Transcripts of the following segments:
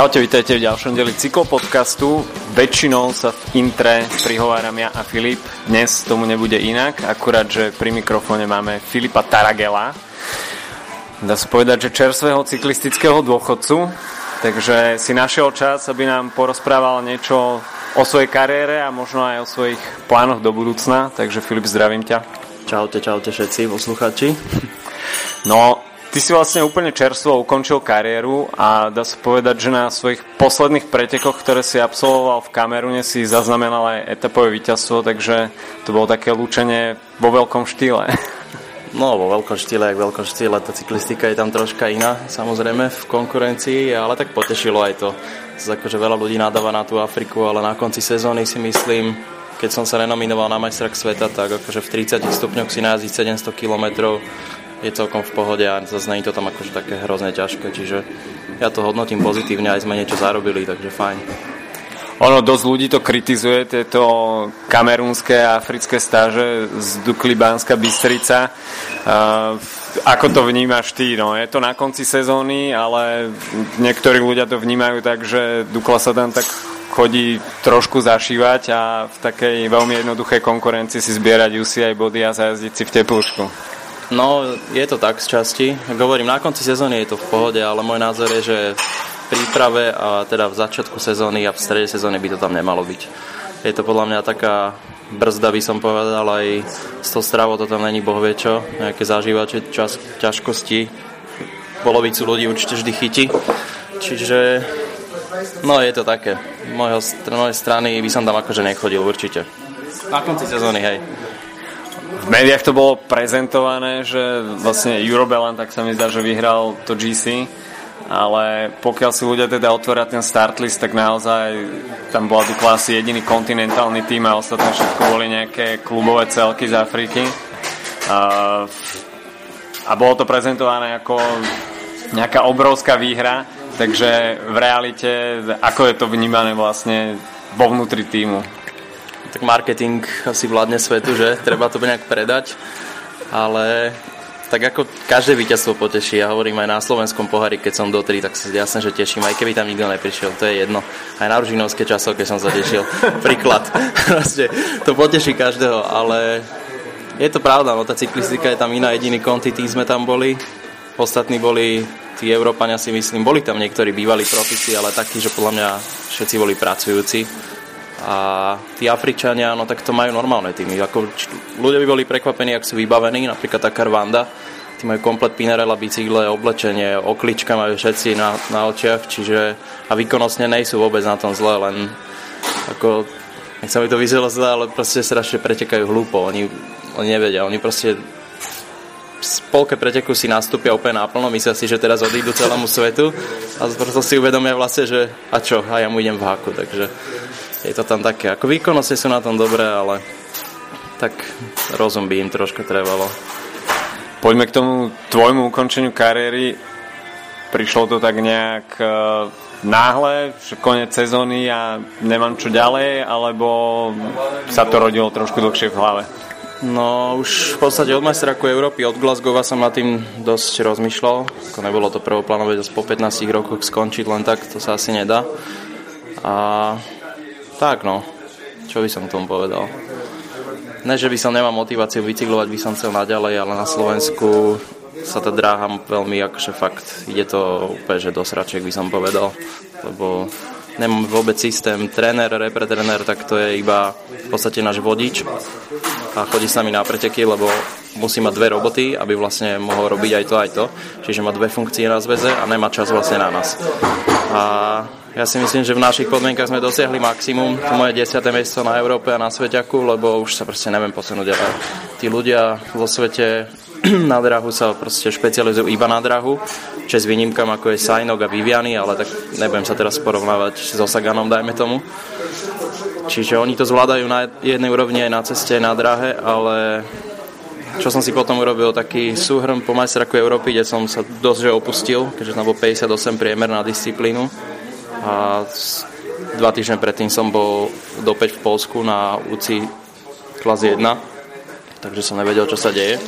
Čaute, vítajte v ďalšom deli cyklopodcastu. Väčšinou sa v intre prihováram ja a Filip. Dnes tomu nebude inak, akurát, že pri mikrofóne máme Filipa Taragela. Dá sa povedať, že čerstvého cyklistického dôchodcu. Takže si našiel čas, aby nám porozprával niečo o svojej kariére a možno aj o svojich plánoch do budúcna. Takže Filip, zdravím ťa. Čaute, čaute všetci posluchači. No, Ty si vlastne úplne čerstvo ukončil kariéru a dá sa povedať, že na svojich posledných pretekoch, ktoré si absolvoval v Kamerune, si zaznamenal aj etapové víťazstvo, takže to bolo také lúčenie vo veľkom štýle. No, vo veľkom štýle, jak veľkom štýle, tá cyklistika je tam troška iná, samozrejme, v konkurencii, ale tak potešilo aj to. Akože veľa ľudí nadáva na tú Afriku, ale na konci sezóny si myslím, keď som sa renominoval na majstrak sveta, tak akože v 30 stupňoch si najazdiť 700 km je celkom v pohode a zase je to tam akože také hrozne ťažké, čiže ja to hodnotím pozitívne, aj sme niečo zarobili, takže fajn. Ono, dosť ľudí to kritizuje, tieto kamerúnske a africké stáže z Dukli Banska Bystrica. Uh, ako to vnímaš ty? No, je to na konci sezóny, ale niektorí ľudia to vnímajú tak, že Dukla sa tam tak chodí trošku zašívať a v takej veľmi jednoduchej konkurencii si zbierať UCI body a zajazdiť si v teplúšku. No, je to tak z časti. Hovorím, na konci sezóny je to v pohode, ale môj názor je, že v príprave a teda v začiatku sezóny a v strede sezóny by to tam nemalo byť. Je to podľa mňa taká brzda, by som povedal, aj s tou stravou to tam není bohvie čo, nejaké zažívače čas, ťažkosti. Polovicu ľudí určite vždy chytí. Čiže, no je to také. Mojho, mojej strany by som tam akože nechodil určite. Na konci sezóny, hej v médiách to bolo prezentované, že vlastne Eurobelan, tak sa mi zdá, že vyhral to GC, ale pokiaľ si ľudia teda otvoria ten start list, tak naozaj tam bola tu klasy jediný kontinentálny tým a ostatné všetko boli nejaké klubové celky z Afriky. A, a bolo to prezentované ako nejaká obrovská výhra, takže v realite, ako je to vnímané vlastne vo vnútri týmu? Tak marketing asi vládne svetu, že? Treba to nejak predať, ale tak ako každé víťazstvo poteší, ja hovorím aj na slovenskom pohári, keď som do 3, tak sa jasne, že teším, aj keby tam nikto neprišiel, to je jedno. Aj na Ružinovské časovke som sa tešil, príklad. Proste, to poteší každého, ale je to pravda, no tá cyklistika je tam iná, jediný konti, sme tam boli, ostatní boli tí Európania si myslím, boli tam niektorí bývalí profici, ale takí, že podľa mňa všetci boli pracujúci a tí Afričania, no tak to majú normálne týmy. Ako, ľudia by boli prekvapení, ak sú vybavení, napríklad tá Karvanda, tí majú komplet Pinarella, bicykle, oblečenie, oklička majú všetci na, na očiach, čiže a výkonnostne nejsú vôbec na tom zle, len ako, nechcem by to vyzeralo zle, ale proste strašne pretekajú hlúpo, oni, oni nevedia, oni proste z polke preteku si nastúpia úplne náplno, myslia si, že teraz odídu celému svetu a prosto si uvedomia vlastne, že a čo, a ja mu idem v háku, takže je to tam také, ako výkonnosti sú na tom dobré, ale tak rozum by im troška trebalo. Poďme k tomu tvojmu ukončeniu kariéry. Prišlo to tak nejak uh, náhle, že koniec sezóny a nemám čo ďalej, alebo sa to rodilo trošku dlhšie v hlave? No už v podstate od majstraku Európy, od Glasgowa som nad tým dosť rozmýšľal. Ako nebolo to prvoplánové po 15 rokoch skončiť len tak, to sa asi nedá. A tak no, čo by som k tomu povedal? Ne, že by som nemal motiváciu bicyklovať, by som chcel naďalej, ale na Slovensku sa tá dráha veľmi, akože fakt, ide to úplne, že do sračiek by som povedal, lebo nemám vôbec systém tréner, repretréner, tak to je iba v podstate náš vodič a chodí s nami na preteky, lebo musí mať dve roboty, aby vlastne mohol robiť aj to, aj to. Čiže má dve funkcie na zväze a nemá čas vlastne na nás. A ja si myslím, že v našich podmienkach sme dosiahli maximum. To moje 10. miesto na Európe a na Sveťaku, lebo už sa proste neviem posunúť. Ale tí ľudia vo svete na drahu sa proste špecializujú iba na drahu, s výnimkám ako je Sajnok a Viviany, ale tak nebudem sa teraz porovnávať so Saganom, dajme tomu. Čiže oni to zvládajú na jednej úrovni aj na ceste, na drahe, ale čo som si potom urobil, taký súhrn po majstraku Európy, kde som sa dosť že opustil, keďže tam bol 58 priemer na disciplínu a dva týždne predtým som bol do 5 v Polsku na UCI klas 1, takže som nevedel, čo sa deje.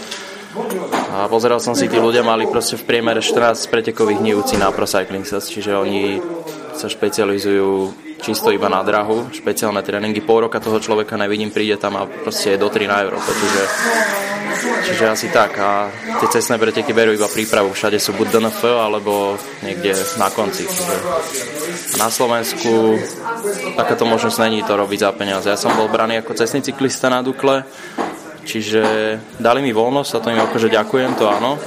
A pozeral som si, tí ľudia mali proste v priemere 14 pretekových dní UCI na Pro Cycling čiže oni sa špecializujú čisto iba na drahu, špeciálne tréningy. Pol roka toho človeka nevidím, príde tam a proste je do 3 na Európe. Čiže, čiže asi tak. A tie cestné preteky berú iba prípravu. Všade sú buď DNF, alebo niekde na konci. Čiže na Slovensku takáto možnosť není to robiť za peniaze. Ja som bol braný ako cestný cyklista na Dukle, čiže dali mi voľnosť a to im akože ďakujem, to áno.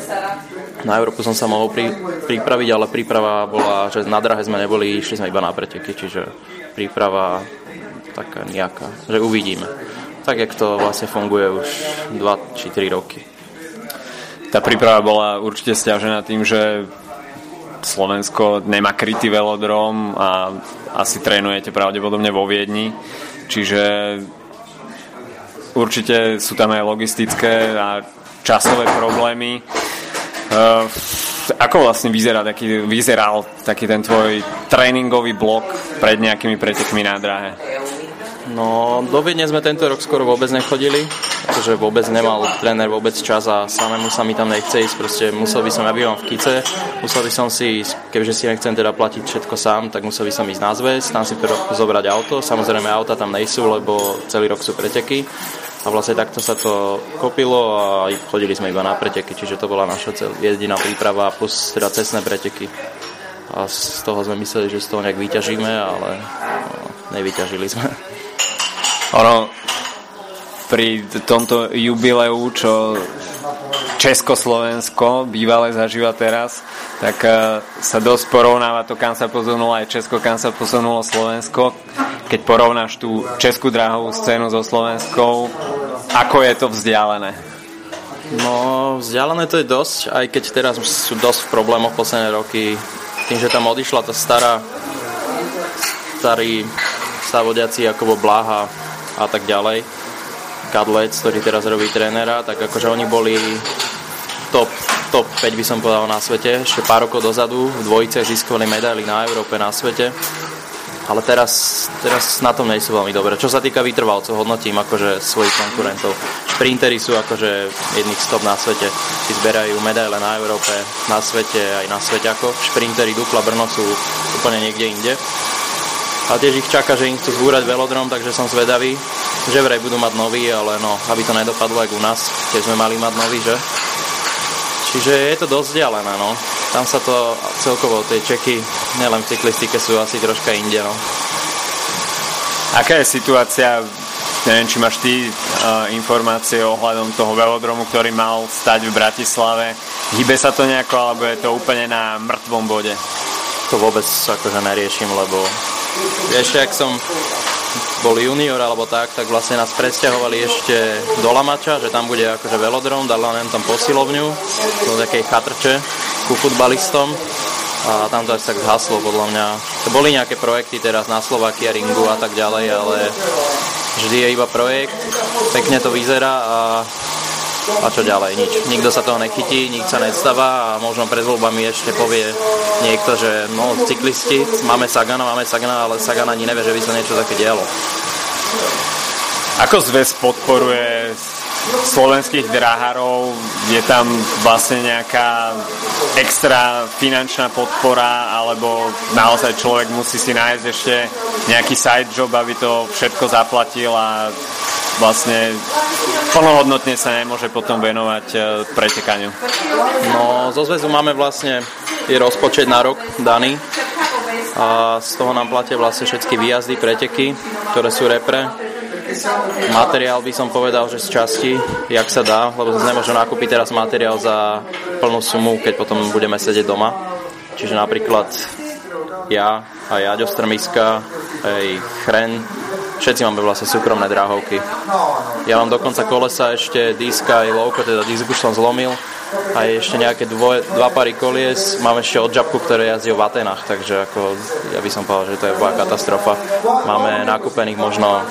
Na Európu som sa mohol pri, pripraviť, ale príprava bola, že na drahe sme neboli, išli sme iba na preteky, čiže príprava taká nejaká, že uvidíme. Tak, jak to vlastne funguje už 2 či 3 roky. Tá príprava bola určite stiažená tým, že Slovensko nemá krytý velodrom a asi trénujete pravdepodobne vo Viedni. Čiže určite sú tam aj logistické a časové problémy. Uh, ako vlastne vyzerá taký, vyzeral taký ten tvoj tréningový blok pred nejakými pretekmi na dráhe? No, do Viedne sme tento rok skoro vôbec nechodili, pretože vôbec nemal tréner vôbec čas a samému sa mi tam nechce ísť, proste musel by som, ja bývam v Kice, musel by som si, keďže si nechcem teda platiť všetko sám, tak musel by som ísť na zväz, tam si zobrať auto, samozrejme auta tam nejsú, lebo celý rok sú preteky a vlastne takto sa to kopilo a chodili sme iba na preteky, čiže to bola naša jediná príprava plus teda cestné preteky. A z toho sme mysleli, že z toho nejak vyťažíme, ale no, nevyťažili sme. Ono, pri tomto jubileu, čo Československo bývalé zažíva teraz, tak uh, sa dosť porovnáva to, kam sa posunulo aj Česko, kam sa posunulo Slovensko keď porovnáš tú českú dráhovú scénu so slovenskou, ako je to vzdialené? No, vzdialené to je dosť, aj keď teraz sú dosť v problémoch posledné roky. Tým, že tam odišla tá stará, starý stavodiaci ako Blaha a tak ďalej. Kadlec, ktorý teraz robí trénera, tak akože oni boli top, top 5 by som povedal na svete. Ešte pár rokov dozadu v dvojice získovali medaily na Európe, na svete ale teraz, teraz na tom nejsú veľmi dobre. Čo sa týka vytrvalcov, hodnotím akože svojich konkurentov. Šprintery sú akože jedných stop na svete. Si zberajú medaile na Európe, na svete, aj na ako Šprintery Dukla Brno sú úplne niekde inde. A tiež ich čaká, že im chcú zbúrať velodrom, takže som zvedavý, že vraj budú mať nový, ale no, aby to nedopadlo aj u nás, keď sme mali mať nový, že? Čiže je to dosť vzdialené, no tam sa to celkovo, tie čeky, nielen v cyklistike, sú asi troška inde. No. Aká je situácia, neviem, či máš ty uh, informácie ohľadom toho velodromu, ktorý mal stať v Bratislave. Hýbe sa to nejako, alebo je to úplne na mŕtvom bode? To vôbec akože neriešim, lebo vieš, ak som bol junior alebo tak, tak vlastne nás presťahovali ešte do Lamača, že tam bude akože velodrom, dali nám tam posilovňu, do takej chatrče ku futbalistom a tam to asi tak zhaslo podľa mňa. To boli nejaké projekty teraz na Slovakia, Ringu a tak ďalej, ale vždy je iba projekt, pekne to vyzerá a a čo ďalej, nič. Nikto sa toho nechytí, nik sa nestáva a možno pred voľbami ešte povie niekto, že no, cyklisti, máme Sagana, máme Sagana, ale Sagana ani nevie, že by sa niečo také dialo. Ako zväz podporuje slovenských dráharov, je tam vlastne nejaká extra finančná podpora, alebo naozaj človek musí si nájsť ešte nejaký side job, aby to všetko zaplatil a vlastne plnohodnotne sa nemôže potom venovať e, pretekaniu. No, zo zväzu máme vlastne je rozpočet na rok daný a z toho nám platia vlastne všetky výjazdy, preteky, ktoré sú repre. Materiál by som povedal, že z časti, jak sa dá, lebo nemôžem nakúpiť teraz materiál za plnú sumu, keď potom budeme sedieť doma. Čiže napríklad ja a Jaďo Strmiska, aj Chren, všetci máme vlastne súkromné dráhovky. Ja mám dokonca kolesa ešte diska aj lovko, teda disk už som zlomil a ešte nejaké dvoje, dva pary kolies. Mám ešte od Žabku, ktoré jazdí v Atenách, takže ako, ja by som povedal, že to je bola katastrofa. Máme nakúpených možno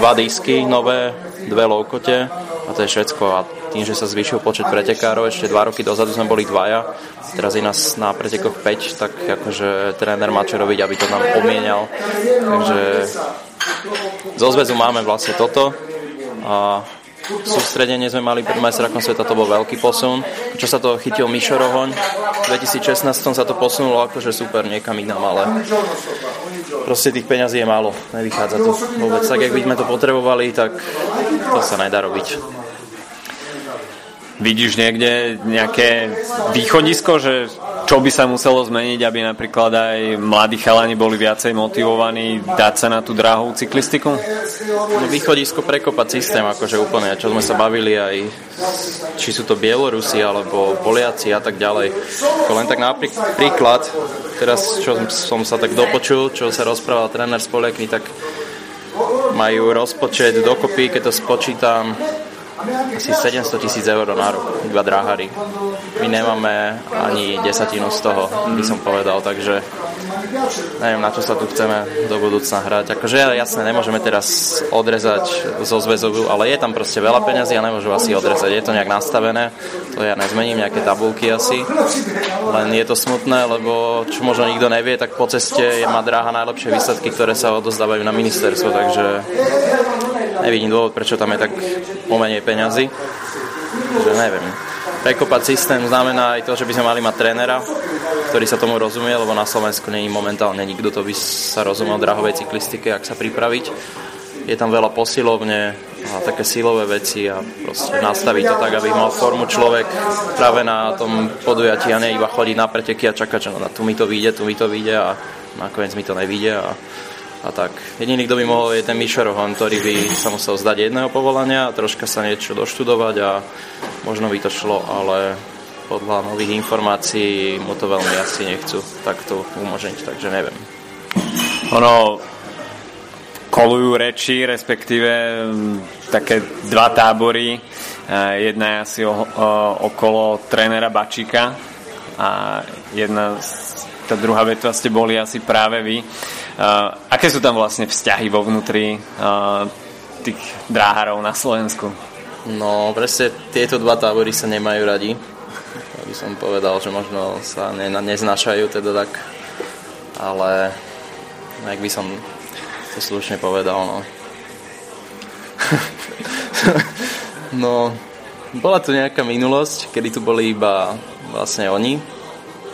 dva disky nové, dve lovkote a to je všetko. A tým, že sa zvýšil počet pretekárov, ešte dva roky dozadu sme boli dvaja, teraz je nás na pretekoch 5, tak akože tréner má čo robiť, aby to nám pomienial. Takže zo zväzu máme vlastne toto a sústredenie sme mali pred majstrakom sveta, to bol veľký posun. Čo sa to chytil Mišo Rohoň, v 2016 sa to posunulo akože super niekam inám, ale proste tých peňazí je málo, nevychádza to vôbec. Tak, jak by sme to potrebovali, tak to sa nedá robiť. Vidíš niekde nejaké východisko, že čo by sa muselo zmeniť, aby napríklad aj mladí chalani boli viacej motivovaní dať sa na tú dráhovú cyklistiku? No, východisko prekopať systém, akože úplne, čo sme sa bavili aj či sú to Bielorusi alebo Poliaci a tak ďalej. Len tak napríklad, teraz čo som sa tak dopočul, čo sa rozprával tréner s Poliakmi, tak majú rozpočet dokopy, keď to spočítam, asi 700 tisíc eur na rok, iba dráhari. My nemáme ani desatinu z toho, by som povedal, takže neviem, na čo sa tu chceme do budúcna hrať. Akože jasne, nemôžeme teraz odrezať zo zväzovú, ale je tam proste veľa peňazí a nemôžu asi odrezať. Je to nejak nastavené, to ja nezmením, nejaké tabulky asi. Len je to smutné, lebo čo možno nikto nevie, tak po ceste je má dráha najlepšie výsledky, ktoré sa odozdávajú na ministerstvo, takže nevidím dôvod, prečo tam je tak pomenej peňazí. Takže neviem. Prekopať systém znamená aj to, že by sme mali mať trénera, ktorý sa tomu rozumie, lebo na Slovensku není momentálne nikto, to by sa rozumel drahovej cyklistike, ak sa pripraviť. Je tam veľa posilovne a také silové veci a proste nastaviť to tak, aby mal formu človek práve na tom podujatí a ne iba chodiť na preteky a čakať, že no, tu mi to vyjde, tu mi to vyjde a nakoniec mi to nevyjde a a tak. Jediný, kto by mohol, je ten Mišo ktorý by sa musel zdať jedného povolania a troška sa niečo doštudovať a možno by to šlo, ale podľa nových informácií mu to veľmi asi nechcú takto umožniť, takže neviem. Ono, kolujú reči, respektíve také dva tábory. Jedna je asi o, o, okolo trénera Bačika a jedna, tá druhá vetva ste boli asi práve vy. Aké sú tam vlastne vzťahy vo vnútri tých dráharov na Slovensku? No, presne tieto dva tábory sa nemajú radi. Aby som povedal, že možno sa ne, neznášajú teda tak, ale ak by som to slušne povedal, no. no, bola tu nejaká minulosť, kedy tu boli iba vlastne oni,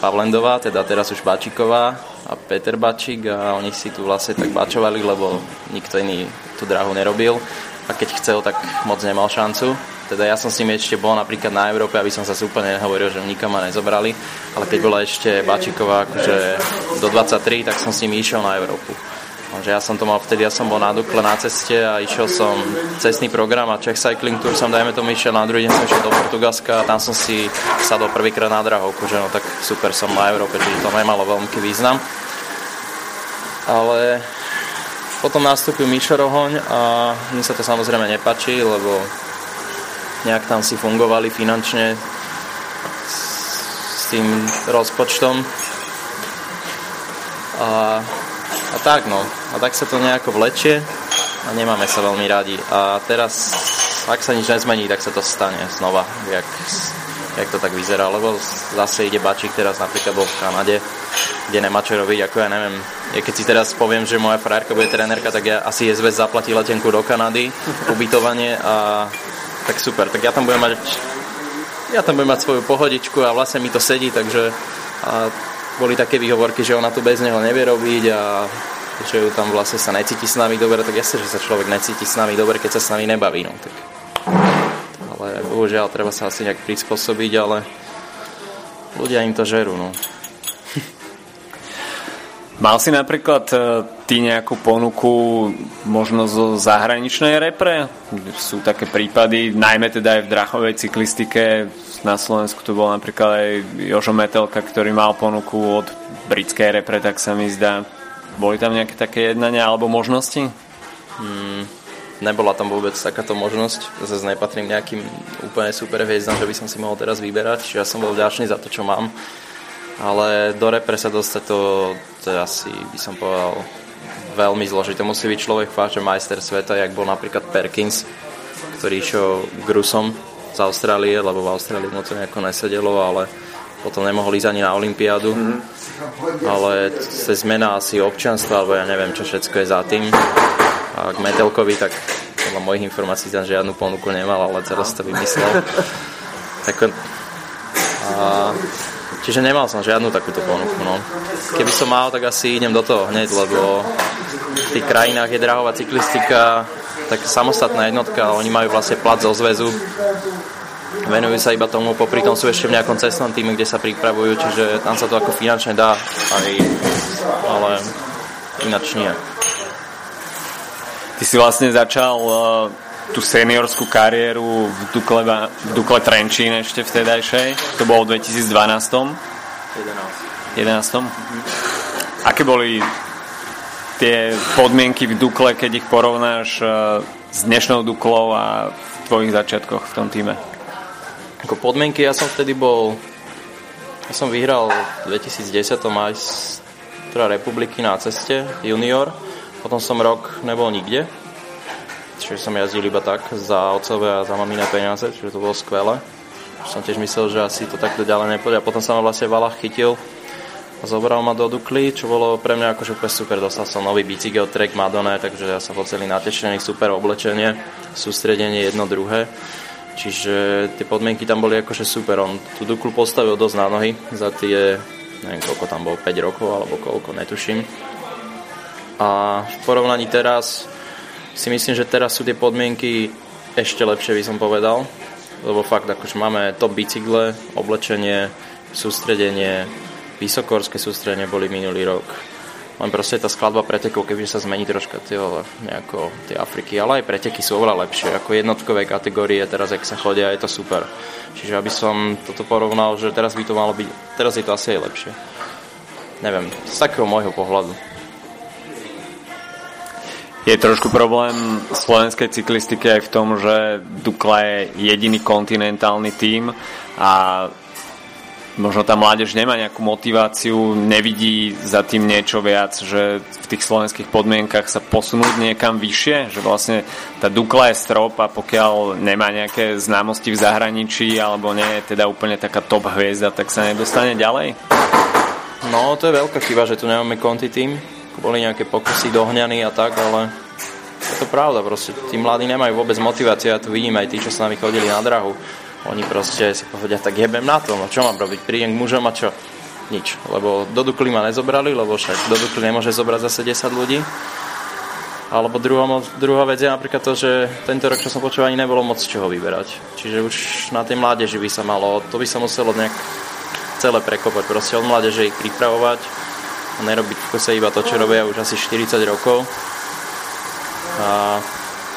Pavlendová, teda teraz už Bačiková a Peter Bačík a oni si tu vlastne tak bačovali, lebo nikto iný tú dráhu nerobil a keď chcel, tak moc nemal šancu. Teda ja som s ním ešte bol napríklad na Európe, aby som sa úplne nehovoril, že nikam ma nezobrali, ale keď bola ešte Bačíková akože do 23, tak som s ním išiel na Európu. Takže ja som to mal vtedy, ja som bol na Dukle na ceste a išiel som cestný program a Czech Cycling Tour som dajme tomu išiel, na druhý deň som išiel do Portugalska a tam som si sadol prvýkrát na drahovku, že no tak super som na Európe, čiže to nemalo veľký význam. Ale potom nastúpil Mišo Rohoň a mi sa to samozrejme nepačí, lebo nejak tam si fungovali finančne s tým rozpočtom. A a tak no, a tak sa to nejako vlečie a nemáme sa veľmi radi. A teraz, ak sa nič nezmení, tak sa to stane znova, jak, jak to tak vyzerá, lebo zase ide Bačík teraz napríklad bol v Kanade, kde nemá čo robiť, ako ja neviem, ja keď si teraz poviem, že moja frajerka bude trénerka, tak ja asi zväz zaplatí letenku do Kanady, ubytovanie a tak super, tak ja tam budem mať ja tam budem mať svoju pohodičku a vlastne mi to sedí, takže a boli také výhovorky, že ona tu bez neho nevie robiť a že ju tam vlastne sa necíti s nami dobre, tak jasne, že sa človek necíti s nami dobre, keď sa s nami nebaví. No, tak. Ale bohužiaľ, treba sa asi nejak prispôsobiť, ale ľudia im to žerú. No. Mal si napríklad e, ty nejakú ponuku možno zo zahraničnej repre? Sú také prípady, najmä teda aj v drachovej cyklistike, na Slovensku tu bol napríklad aj Jožo Metelka, ktorý mal ponuku od britskej repre, tak sa mi zdá. Boli tam nejaké také jednania alebo možnosti? Hmm, nebola tam vôbec takáto možnosť. Zase nepatrím nejakým úplne super hviezdam, že by som si mohol teraz vyberať, čiže ja som bol vďačný za to, čo mám. Ale do repre sa dostať to, to asi, by som povedal, veľmi zložité. Musí byť človek fakt, že majster sveta, jak bol napríklad Perkins, ktorý išiel k Rusom z Austrálie, lebo v Austrálii moc nejako nesedelo, ale potom nemohol ísť ani na Olympiádu. Mm-hmm. Ale cez zmena asi občanstva, alebo ja neviem, čo všetko je za tým. A k Metelkovi, tak to podľa mojich informácií tam žiadnu ponuku nemal, ale si to vymyslel. tak, a, čiže nemal som žiadnu takúto ponuku. No. Keby som mal, tak asi idem do toho hneď, lebo v tých krajinách je drahová cyklistika tak samostatná jednotka, oni majú vlastne plat zo zväzu, venujú sa iba tomu, popri tom sú ešte v nejakom cestnom týme, kde sa pripravujú, čiže tam sa to ako finančne dá, aj, ale ináč nie. Ty si vlastne začal uh, tú seniorskú kariéru v Dukle, v Dukle Trenčín ešte vtedajšej. To bolo v 2012. 11. 11. Aké boli tie podmienky v Dukle, keď ich porovnáš uh, s dnešnou Duklou a v tvojich začiatkoch v tom týme? Ako podmienky, ja som vtedy bol ja som vyhral v 2010 majstra republiky na ceste junior potom som rok nebol nikde, čiže som jazdil iba tak za otcové a za maminé peniaze, čiže to bolo skvelé. Som tiež myslel, že asi to takto ďalej nepôjde. A potom sa ma vlastne Valach chytil a zobral ma do Dukly, čo bolo pre mňa akože úplne super. Dostal som nový bicykel, track Madone, takže ja som bol celý natešený, super oblečenie, sústredenie jedno druhé. Čiže tie podmienky tam boli akože super. On tú Duklu postavil dosť na nohy za tie, neviem koľko tam bolo, 5 rokov alebo koľko, netuším. A v porovnaní teraz si myslím, že teraz sú tie podmienky ešte lepšie, by som povedal. Lebo fakt, akože máme top bicykle, oblečenie, sústredenie, vysokorské sústredenie boli minulý rok. Len proste tá skladba pretekov, kebyže sa zmení troška tie, nejako, tie Afriky, ale aj preteky sú oveľa lepšie. Ako jednotkové kategórie, teraz ak sa chodia, je to super. Čiže aby som toto porovnal, že teraz by to malo byť, teraz je to asi aj lepšie. Neviem, z takého môjho pohľadu je trošku problém slovenskej cyklistiky aj v tom, že Dukla je jediný kontinentálny tím a možno tá mládež nemá nejakú motiváciu, nevidí za tým niečo viac, že v tých slovenských podmienkach sa posunúť niekam vyššie, že vlastne tá Dukla je strop a pokiaľ nemá nejaké známosti v zahraničí alebo nie je teda úplne taká top hviezda, tak sa nedostane ďalej? No, to je veľká chyba, že tu nemáme konti tým boli nejaké pokusy dohňaní a tak, ale je to pravda, proste tí mladí nemajú vôbec motiváciu, ja tu vidím aj tí, čo s nami chodili na drahu. Oni proste si povedia, tak jebem na to, no čo mám robiť, prídem k mužom a čo? Nič, lebo do Dukly ma nezobrali, lebo však do Dukly nemôže zobrať zase 10 ľudí. Alebo druhá, druhá vec je napríklad to, že tento rok, čo som počul, ani nebolo moc čoho vyberať. Čiže už na tej mládeži by sa malo, to by sa muselo nejak celé prekopať, proste od mládeže ich pripravovať, a nerobiť v kose iba to, čo robia už asi 40 rokov. A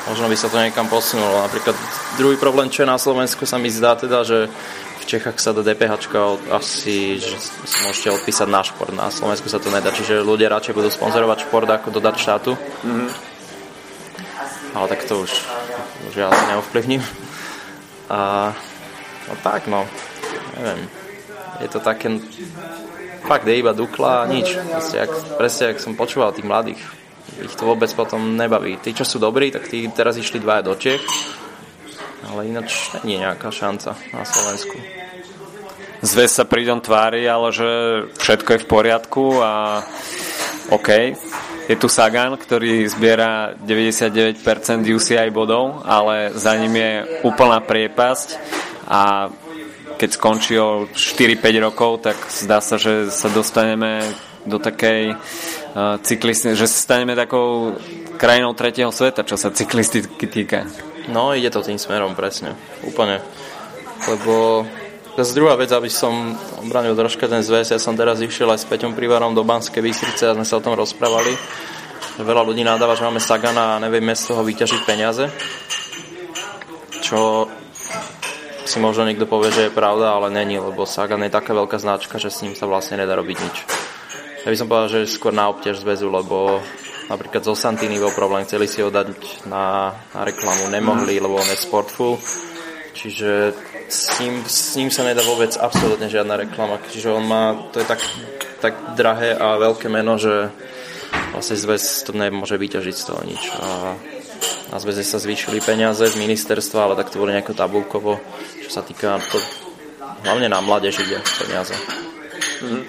možno by sa to niekam posunulo. Napríklad druhý problém, čo je na Slovensku, sa mi zdá teda, že v Čechách sa do DPH asi že si môžete odpísať na šport. Na Slovensku sa to nedá, čiže ľudia radšej budú sponzorovať šport ako dodať štátu. Mm-hmm. Ale tak to už, už ja asi neovplyvním. A no tak no, neviem. Je to také fakt je iba Dukla a nič. Presne, ak, presne ak som počúval tých mladých, ich to vôbec potom nebaví. Tí, čo sú dobrí, tak tí teraz išli dvaja do Čech, ale ináč nie je nejaká šanca na Slovensku. Zväz sa pridom tvári, ale že všetko je v poriadku a OK. Je tu Sagan, ktorý zbiera 99% UCI bodov, ale za ním je úplná priepasť a keď skončí o 4-5 rokov, tak zdá sa, že sa dostaneme do takej uh, cyklistiky, že sa staneme takou krajinou tretieho sveta, čo sa cyklistiky týka. No, ide to tým smerom, presne. Úplne. Lebo zase druhá vec, aby som obranil troška ten zväz, ja som teraz išiel aj s Peťom Privarom do Banskej Bystrice a sme sa o tom rozprávali. Veľa ľudí nadáva, že máme Sagana a nevieme z toho vyťažiť peniaze. Čo si možno niekto povie, že je pravda, ale není, lebo Sagan je taká veľká značka, že s ním sa vlastne nedá robiť nič. Ja by som povedal, že skôr na obťaž zväzu, lebo napríklad zo Santini bol problém, chceli si ho dať na, na reklamu, nemohli, lebo on je sportful, čiže s ním, s ním sa nedá vôbec absolútne žiadna reklama, čiže on má, to je tak, tak drahé a veľké meno, že vlastne zväz to nemôže vyťažiť z toho nič. A na zväze sa zvýšili peniaze z ministerstva, ale tak to bolo nejako tabulkovo, čo sa týka to, hlavne na mládež ide peniaze. Mm-hmm.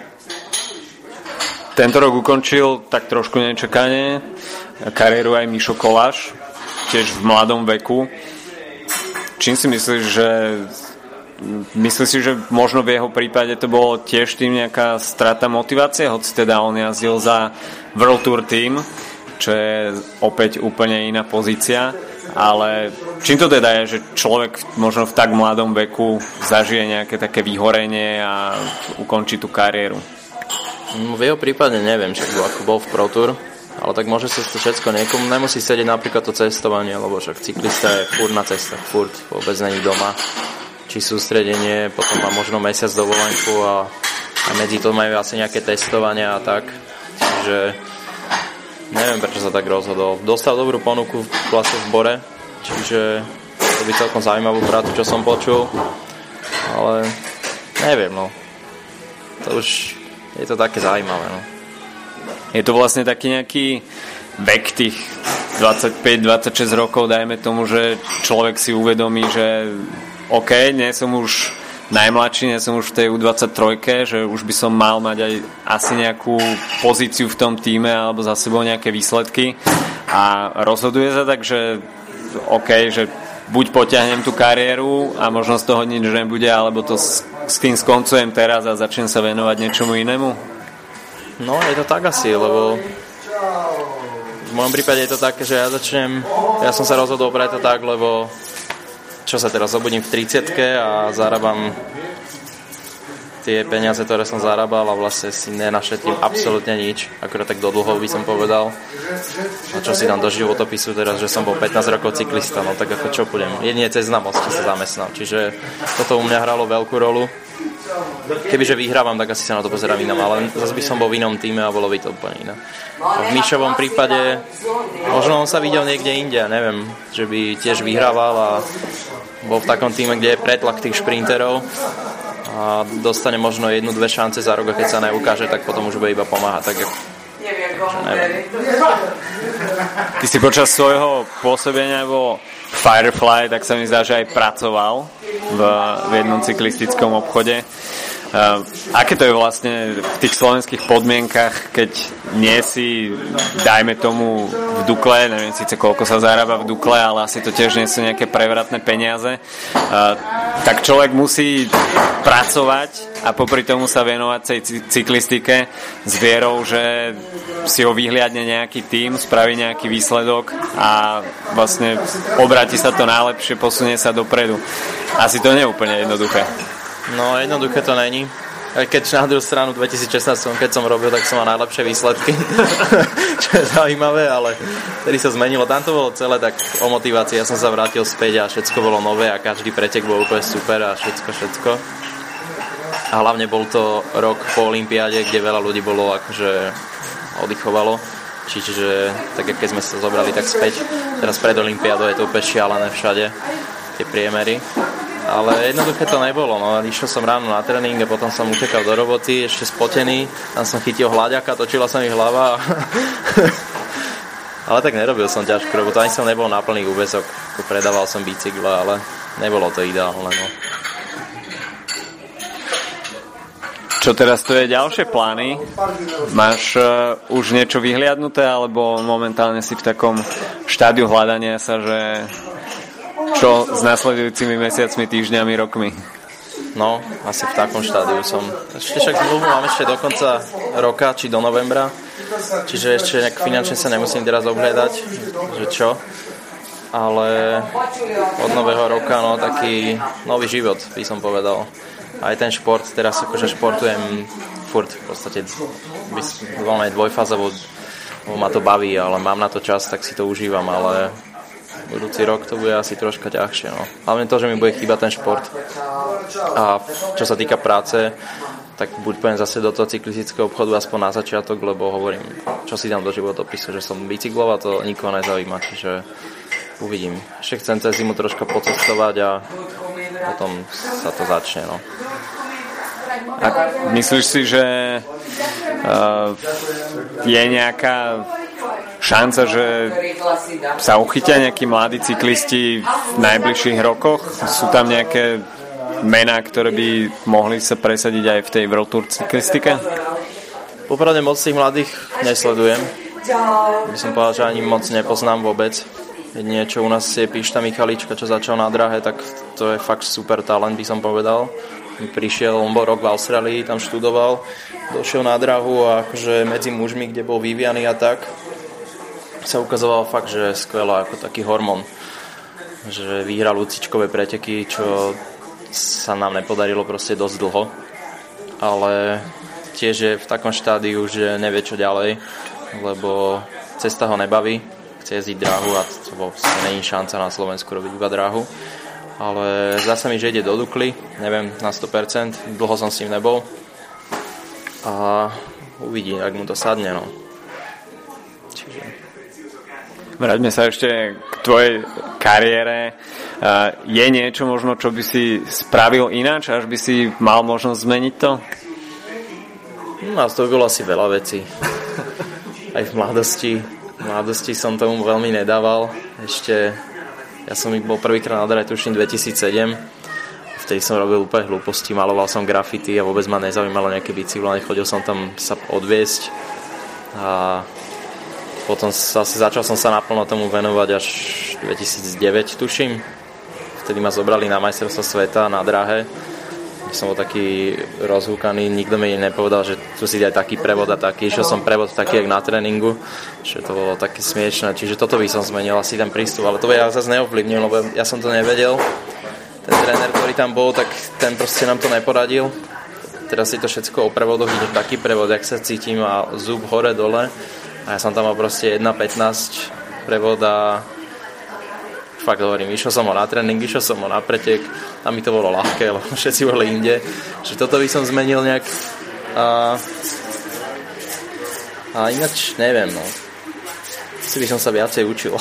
Tento rok ukončil tak trošku nečakane kariéru aj Mišo Koláš, tiež v mladom veku. Čím si myslíš, že Myslíš si, že možno v jeho prípade to bolo tiež tým nejaká strata motivácie, hoci teda on jazdil za World Tour Team, čo je opäť úplne iná pozícia, ale čím to teda je, že človek možno v tak mladom veku zažije nejaké také vyhorenie a ukončí tú kariéru? No, v jeho prípade neviem, bol, ako bol v Pro ale tak môže sa to všetko niekomu, nemusí sedieť napríklad to cestovanie, lebo však cyklista je furt na cestách, furt vôbec není doma či sústredenie, potom má možno mesiac dovolenku a, a medzi to majú asi nejaké testovania a tak. Čiže neviem, prečo sa tak rozhodol. Dostal dobrú ponuku vlastne v Bore, čiže to by celkom zaujímavú prácu, čo som počul. Ale neviem, no. To už je to také zaujímavé, no. Je to vlastne taký nejaký vek tých 25-26 rokov, dajme tomu, že človek si uvedomí, že OK, nie som už najmladší, nie som už v tej U23, že už by som mal mať aj asi nejakú pozíciu v tom týme alebo za sebou nejaké výsledky a rozhoduje sa tak, že OK, že buď potiahnem tú kariéru a možno z toho nič nebude, alebo to s, s tým skoncujem teraz a začnem sa venovať niečomu inému? No, je to tak asi, lebo v mojom prípade je to také, že ja začnem, ja som sa rozhodol preto tak, lebo čo sa teraz zobudím v 30 a zarábam tie peniaze, ktoré som zarábal a vlastne si nenašetlím absolútne nič, akorát tak do dlhov by som povedal. A čo si dám do životopisu teraz, že som bol 15 rokov cyklista, no tak ako čo budem. Jedine cez znamosť sa zamestnal, čiže toto u mňa hralo veľkú rolu. Kebyže vyhrávam, tak asi sa na to pozerám inám, ale zase by som bol v inom týme a bolo by to úplne iné. V Mišovom prípade možno on sa videl niekde inde, neviem, že by tiež vyhrával a bol v takom týme, kde je pretlak tých šprinterov a dostane možno jednu, dve šance za rok a keď sa neukáže, tak potom už bude iba pomáhať. Tak. Ty si počas svojho pôsobenia vo Firefly, tak sa mi zdá, že aj pracoval v, v jednom cyklistickom obchode. Uh, aké to je vlastne v tých slovenských podmienkach, keď nie si, dajme tomu, v Dukle, neviem síce koľko sa zarába v Dukle, ale asi to tiež nie sú nejaké prevratné peniaze, uh, tak človek musí pracovať a popri tomu sa venovať tej cyklistike s vierou, že si ho vyhliadne nejaký tým, spraví nejaký výsledok a vlastne obráti sa to najlepšie, posunie sa dopredu. Asi to nie je úplne jednoduché. No jednoduché to není. Keď na druhú stranu 2016, keď som robil, tak som mal najlepšie výsledky, čo je zaujímavé, ale vtedy sa zmenilo. Tam to bolo celé tak o motivácii. Ja som sa vrátil späť a všetko bolo nové a každý pretek bol úplne super a všetko, všetko. A hlavne bol to rok po Olympiáde, kde veľa ľudí bolo akože oddychovalo. Čiže tak keď sme sa zobrali tak späť, teraz pred Olympiádou je to úplne šialené všade, tie priemery ale jednoduché to nebolo. No. Išiel som ráno na tréning a potom som utekal do roboty, ešte spotený, tam som chytil hľaďaka, točila sa mi hlava. ale tak nerobil som ťažkú robotu, ani som nebol na plný úvezok, predával som bicykle, ale nebolo to ideálne. No. Čo teraz to je ďalšie plány? Máš uh, už niečo vyhliadnuté alebo momentálne si v takom štádiu hľadania sa, že čo s následujúcimi mesiacmi, týždňami, rokmi? No, asi v takom štádiu som. Ešte však zmluvu mám ešte do konca roka, či do novembra. Čiže ešte nejak finančne sa nemusím teraz obhľadať, že čo. Ale od nového roka, no, taký nový život, by som povedal. Aj ten šport, teraz akože športujem furt, v podstate voľne dvojfázovo, ma to baví, ale mám na to čas, tak si to užívam, ale budúci rok to bude asi troška ťažšie. No. Hlavne to, že mi bude chýbať ten šport. A čo sa týka práce, tak buď poviem zase do toho cyklistického obchodu aspoň na začiatok, lebo hovorím, čo si dám do životopisu, že som bicyklov a to nikoho nezaujíma, čiže uvidím. Ešte chcem cez zimu troška pocestovať a potom sa to začne. No. A myslíš si, že uh, je nejaká šanca, že sa uchytia nejakí mladí cyklisti v najbližších rokoch? Sú tam nejaké mená, ktoré by mohli sa presadiť aj v tej World Tour cyklistike? Popravde moc tých mladých nesledujem. By som povedal, že ani moc nepoznám vôbec. Niečo u nás je Píšta Michalička, čo začal na drahe, tak to je fakt super talent, by som povedal. Prišiel, on bol rok v Austrálii, tam študoval, došiel na drahu a akože medzi mužmi, kde bol vyvianý a tak, sa ukazoval fakt, že skvelo ako taký hormón. Že vyhral lucičkové preteky, čo sa nám nepodarilo proste dosť dlho. Ale tiež je v takom štádiu, že nevie čo ďalej, lebo cesta ho nebaví, chce jezdiť dráhu a to vlastne není šanca na Slovensku robiť iba dráhu. Ale zase mi, že ide do Dukly, neviem na 100%, dlho som s ním nebol a uvidí, ak mu to sadne. No. Čiže... Vráťme sa ešte k tvojej kariére. Je niečo možno, čo by si spravil ináč, až by si mal možnosť zmeniť to? No, to by bolo asi veľa vecí. Aj v mladosti. V mladosti som tomu veľmi nedával. Ešte, ja som bol prvýkrát na dare, tuším 2007. Vtedy som robil úplne hlúposti, maloval som grafity a vôbec ma nezaujímalo nejaké bicyklo, nechodil som tam sa odviesť. A potom zase začal som sa naplno tomu venovať až 2009, tuším. Vtedy ma zobrali na majstrovstvo sveta na drahe. Som bol taký rozhúkaný, nikto mi nepovedal, že tu si aj taký prevod a taký. Išiel som prevod taký, jak na tréningu, že to bolo také smiešné. Čiže toto by som zmenil, asi ten prístup, ale to ja zase neovplyvnil, lebo ja som to nevedel. Ten tréner, ktorý tam bol, tak ten proste nám to neporadil. Teraz si to všetko o prevodoch, taký prevod, jak sa cítim a zub hore, dole a ja som tam mal proste 1.15 prevod a fakt hovorím, išiel som ho na tréning, išiel som ho na pretek a mi to bolo ľahké, lebo všetci boli inde. Že toto by som zmenil nejak a, a ináč neviem, no. Si by som sa viacej učil.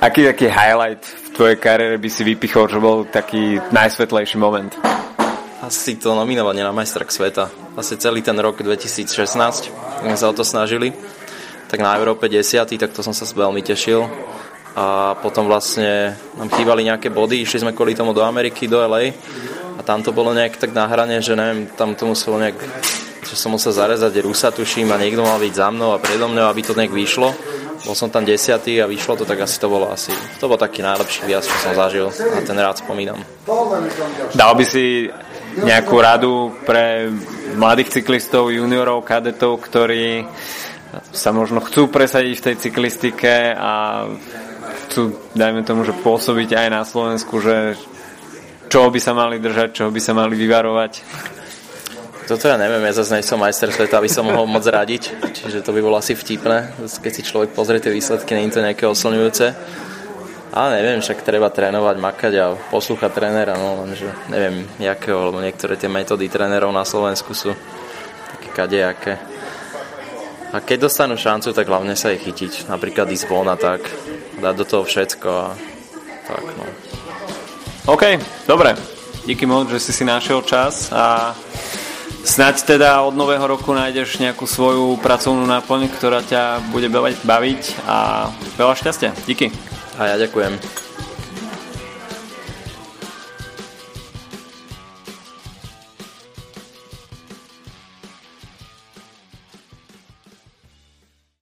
aký taký highlight v tvojej kariére by si vypichol, že bol taký najsvetlejší moment? asi to nominovanie na majstrak sveta. Asi celý ten rok 2016, sme sa o to snažili. Tak na Európe 10, tak to som sa veľmi tešil. A potom vlastne nám chýbali nejaké body, išli sme kvôli tomu do Ameriky, do LA. A tam to bolo nejak tak na hrane, že neviem, tam to muselo nejak že som musel zarezať Rusa, tuším, a niekto mal byť za mnou a predo mnou, aby to nejak vyšlo. Bol som tam desiatý a vyšlo to, tak asi to bolo asi, to bol taký najlepší viac, čo som zažil a ten rád spomínam. Dal by si nejakú radu pre mladých cyklistov, juniorov, kadetov, ktorí sa možno chcú presadiť v tej cyklistike a chcú, dajme tomu, že pôsobiť aj na Slovensku, že čoho by sa mali držať, čoho by sa mali vyvarovať? Toto ja neviem, ja zase som majster sveta, aby som mohol moc radiť, čiže to by bolo asi vtipné, keď si človek pozrie tie výsledky, nie je to nejaké oslňujúce. Ale neviem, však treba trénovať, makať a poslúchať trénera, no lenže neviem, jakého, lebo niektoré tie metódy trénerov na Slovensku sú také kadejaké. A keď dostanú šancu, tak hlavne sa ich chytiť. Napríklad ísť von a tak, dať do toho všetko a tak, no. OK, dobre. Díky moc, že si si našiel čas a Snaď teda od nového roku nájdeš nejakú svoju pracovnú náplň, ktorá ťa bude baviť a veľa šťastia. Díky. A ja ďakujem.